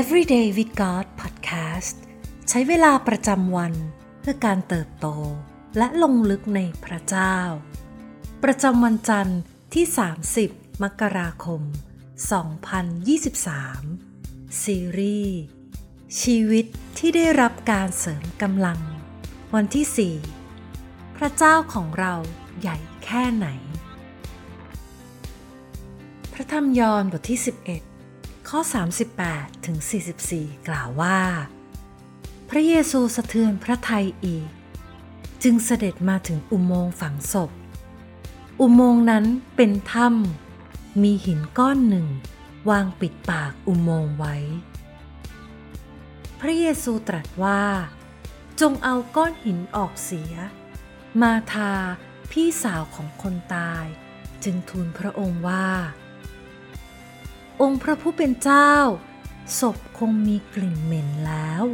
Everyday with God Podcast ใช้เวลาประจำวันเพื่อการเติบโตและลงลึกในพระเจ้า ประจำวันจันทร์ที่ 30 มกราคม 2023 ซีรีส์ชีวิตที่ได้รับการเสริมกำลัง วันที่ 4 พระเจ้าของเราใหญ่แค่ไหน พระธรรมยอห์นบทที่ 11 ข้อ 38ถึง44 กล่าวว่า พระเยซูสะเทือนพระทัยอีก จึงเสด็จมาถึงอุโมงค์ฝังศพ อุโมงค์นั้นเป็นถ้ำมีหินก้อนหนึ่ง วางปิดปากอุโมงค์ไว้ พระเยซูตรัสว่า จงเอาก้อนหินออกเสีย มาทาพี่สาวของคนตาย จึงทูลพระองค์ว่า องค์พระผู้เป็นเจ้า ศพคงมีกลิ่นเหม็นแล้ว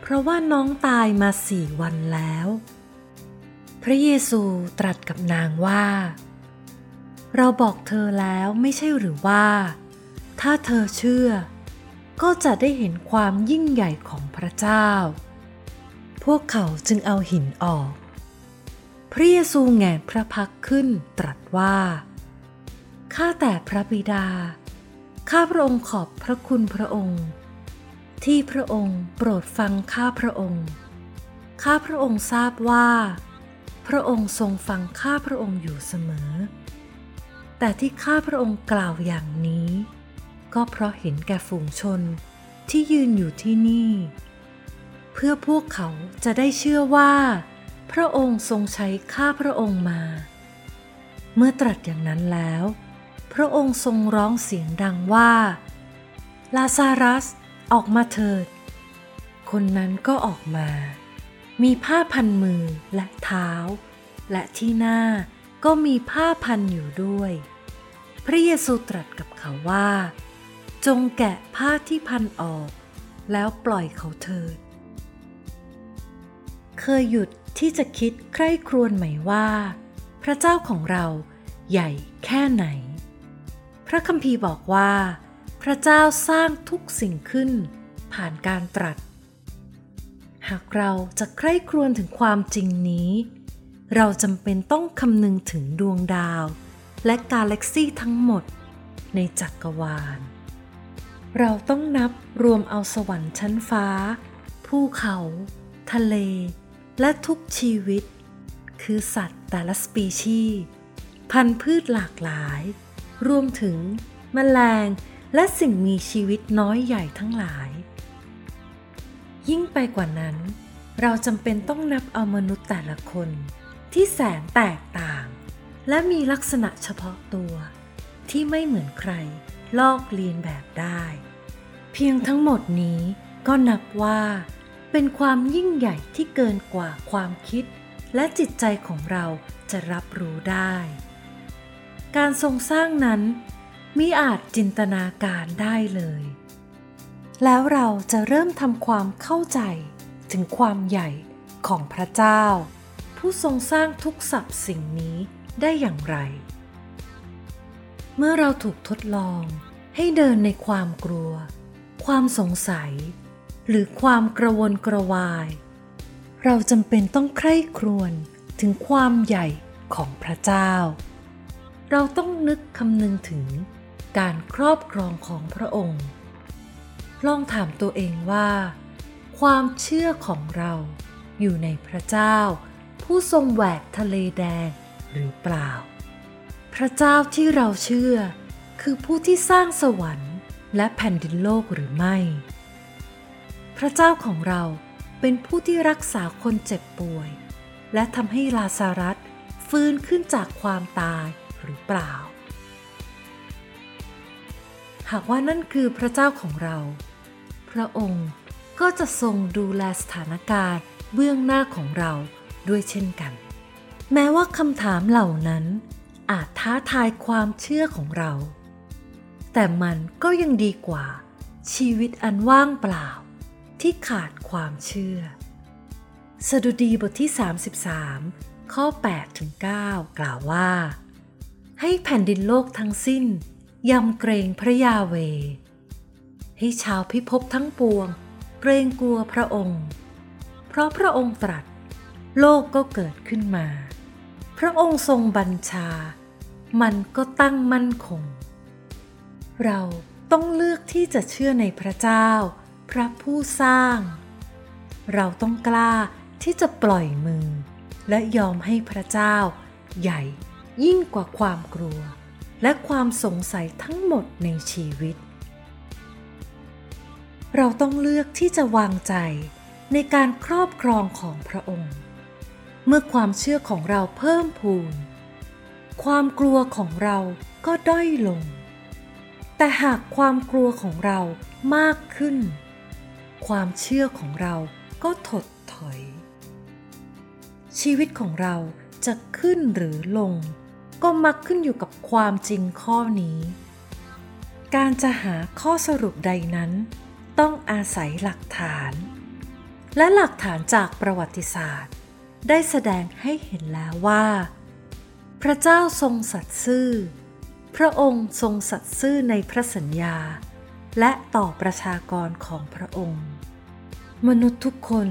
เพราะว่าน้องตายมาสี่วันแล้ว พระเยซูตรัสกับนางว่า เราบอกเธอแล้วไม่ใช่หรือว่า ถ้าเธอเชื่อ ก็จะได้เห็นความยิ่งใหญ่ของพระเจ้า พวกเขาจึงเอาหินออก พระเยซูแงนพระพักขึ้นตรัสว่าข้าแต่พระบิดา ข้าพระองค์ขอบพระคุณพระองค์ ที่พระองค์โปรดฟังข้าพระองค์ ข้าพระองค์ทราบว่า พระองค์ทรงฟังข้าพระองค์อยู่เสมอ แต่ที่ข้าพระองค์กล่าวอย่างนี้ ก็เพราะเห็นแก่ฝูงชนที่ยืนอยู่ที่นี่ เพื่อพวกเขาจะได้เชื่อว่า พระองค์ทรงใช้ข้าพระองค์มา เมื่อตรัสอย่างนั้นแล้ว พระองค์ทรงร้องเสียงดังว่า ลาซารัส ออกมาเถิด คนนั้นก็ออกมา มีผ้าพันมือและเท้า และที่หน้าก็มีผ้าพันอยู่ด้วย พระเยซูตรัสกับเขาว่า จงแกะผ้าที่พันออก แล้วปล่อยเขาเถิด เคยหยุดที่จะคิดใคร่ครวญไหมว่า พระเจ้าของเราใหญ่แค่ไหน ระคัมภีร์บอกว่า พระเจ้าสร้างทุกสิ่งขึ้น ผ่านการตรัส หากเราจะใคร่ครวญถึงความจริงนี้ เราจำเป็นต้องคำนึงถึงดวงดาว และกาแล็กซี่ทั้งหมดในจักรวาล เราต้องนับรวมเอาสวรรค์ชั้นฟ้า ภูเขา ทะเล และทุกชีวิต คือสัตว์แต่ละสปีชีส์พันธุ์พืชหลากหลาย รวมถึงมแมลงและสิ่งมีชีวิตน้อยใหญ่ทั้งหลาย ยิ่งไปกว่านั้น เราจำเป็นต้องนับเอามนุษย์แต่ละคน ที่แสนแตกต่าง และมีลักษณะเฉพาะตัว ที่ไม่เหมือนใคร ลอกเลียนแบบได้ เพียงทั้งหมดนี้ก็นับว่า เป็นความยิ่งใหญ่ที่เกินกว่าความคิด และจิตใจของเราจะรับรู้ได้ การทรงสร้างนั้นมิอาจจินตนาการได้เลย แล้วเราจะเริ่มทำความเข้าใจถึงความใหญ่ของพระเจ้า ผู้ทรงสร้างทุกสรรพสิ่งนี้ได้อย่างไร เมื่อเราถูกทดลองให้เดินในความกลัว ความสงสัย หรือความกระวนกระวาย เราจำเป็นต้องใคร่ครวญถึงความใหญ่ของพระเจ้า เราต้องนึกคำนึงถึงการครอบครองของพระองค์ ลองถามตัวเองว่า ความเชื่อของเราอยู่ในพระเจ้า ผู้ทรงแหวกทะเลแดงหรือเปล่า พระเจ้าที่เราเชื่อ คือผู้ที่สร้างสวรรค์ และแผ่นดินโลกหรือไม่ พระเจ้าของเราเป็นผู้ที่รักษาคนเจ็บป่วย และทำให้ลาซารัสฟื้นขึ้นจากความตาย หรือเปล่า หากว่านั่นคือพระเจ้าของเรา พระองค์ก็จะทรงดูแลสถานการณ์เบื้องหน้าของเราด้วยเช่นกัน แม้ว่าคำถามเหล่านั้นอาจท้าทายความเชื่อของเรา แต่มันก็ยังดีกว่า ชีวิตอันว่างเปล่า ที่ขาดความเชื่อ สดุดีบทที่ 33 ข้อ8ถึง9กล่าวว่า ให้แผ่นดินโลกทั้งสิ้นยำเกรงพระยาเว ให้ชาวพิภพทั้งปวง เกรงกลัวพระองค์ เพราะพระองค์ตรัส โลกก็เกิดขึ้นมา พระองค์ทรงบัญชา มันก็ตั้งมั่นคง เราต้องเลือกที่จะเชื่อในพระเจ้า พระผู้สร้าง เราต้องกล้าที่จะปล่อยมือ และยอมให้พระเจ้าใหญ่ ยิ่งกว่าความกลัว และความสงสัยทั้งหมดในชีวิต เราต้องเลือกที่จะวางใจในการครอบครองของพระองค์ เมื่อความเชื่อของเราเพิ่มพูน ความกลัวของเราก็ด้อยลง แต่หากความกลัวของเรามากขึ้น ความเชื่อของเราก็ถดถอย ชีวิตของเราจะขึ้นหรือลง ก็มักขึ้นอยู่กับความจริงข้อนี้ การจะหาข้อสรุปใดนั้น ต้องอาศัยหลักฐาน และหลักฐานจากประวัติศาสตร์ ได้แสดงให้เห็นแล้วว่า พระเจ้าทรงสัตย์ซื่อ พระองค์ทรงสัตย์ซื่อในพระสัญญา และต่อประชากรของพระองค์ มนุษย์ทุกคน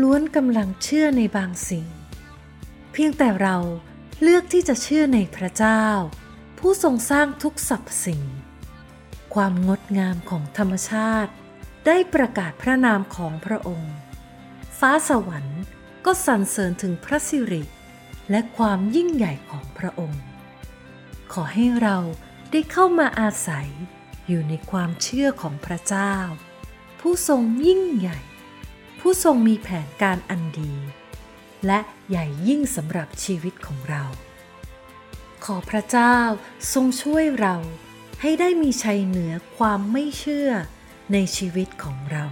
ล้วนกำลังเชื่อในบางสิ่ง เพียงแต่เรา เลือกที่จะเชื่อในพระเจ้า ผู้ทรงสร้างทุกสรรพสิ่ง ความงดงามของธรรมชาติ ได้ประกาศพระนามของพระองค์ ฟ้าสวรรค์ก็สรรเสริญถึงพระสิริ และความยิ่งใหญ่ของพระองค์ ขอให้เราได้เข้ามาอาศัยอยู่ในความเชื่อของพระเจ้า ผู้ทรงยิ่งใหญ่ ผู้ทรงมีแผนการอันดี และใหญ่ยิ่งสำหรับชีวิตของเรา ขอพระเจ้าทรงช่วยเราให้ได้มีชัยเหนือความไม่เชื่อในชีวิตของเรา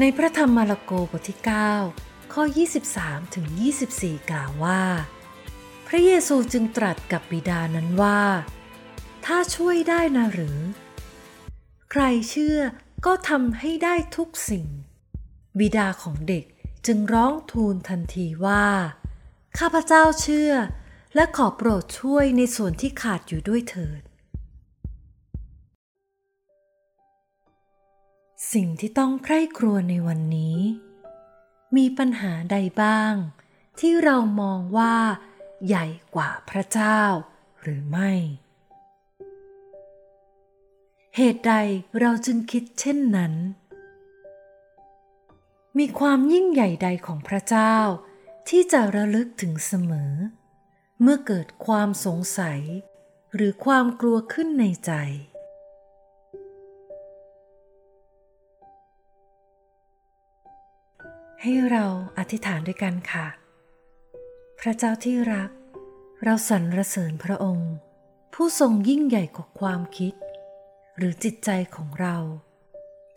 ในพระธรรมมาระโกบทที่ 9 ข้อ 23 ถึง 24 กล่าวว่า พระเยซูจึงตรัสกับบิดานั้นว่า ถ้าช่วยได้นะหรือ ใครเชื่อ ก็ทำให้ได้ทุกสิ่ง บิดาของเด็กจึงร้องทูลทันทีว่า ข้าพเจ้าเชื่อ และขอโปรดช่วยในส่วนที่ขาดอยู่ด้วยเถิด สิ่งที่ต้องใคร่ครวญในวันนี้ มีปัญหาใดบ้าง ที่เรามองว่า ใหญ่กว่าพระเจ้าหรือไม่ เหตุใดเราจึงคิดเช่นนั้น มีความยิ่งใหญ่ใดของพระเจ้า ที่จะระลึกถึงเสมอ เมื่อเกิดความสงสัย หรือความกลัวขึ้นในใจ ให้เราอธิษฐานด้วยกันค่ะ พระเจ้าที่รัก เราสรรเสริญพระองค์ ผู้ทรงยิ่งใหญ่กว่าความคิด หรือจิตใจของเรา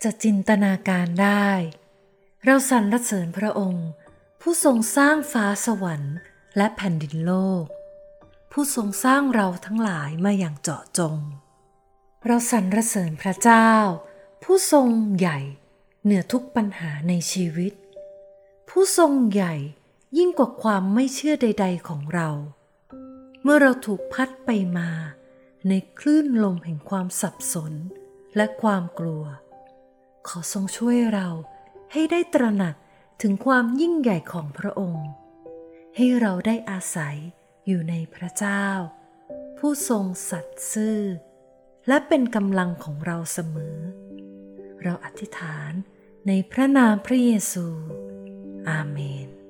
จะจินตนาการได้ เราสรรเสริญพระองค์ ผู้ทรงสร้างฟ้าสวรรค์และแผ่นดินโลก ผู้ทรงสร้างเราทั้งหลายมาอย่างเจาะจง เราสรรเสริญพระเจ้า ผู้ทรงใหญ่เหนือทุกปัญหาในชีวิต ผู้ทรงใหญ่ยิ่งกว่าความไม่เชื่อใด ๆของเรา เมื่อเราถูกพัดไปมา ในคลื่นลมแห่งความสับสนและความกลัว ขอทรงช่วยเราให้ได้ตระหนักถึงความยิ่งใหญ่ของพระองค์ ให้เราได้อาศัยอยู่ในพระเจ้า ผู้ทรงสัตย์ซื่อ และเป็นกำลังของเราเสมอ เราอธิษฐานในพระนามพระเยซู อาเมน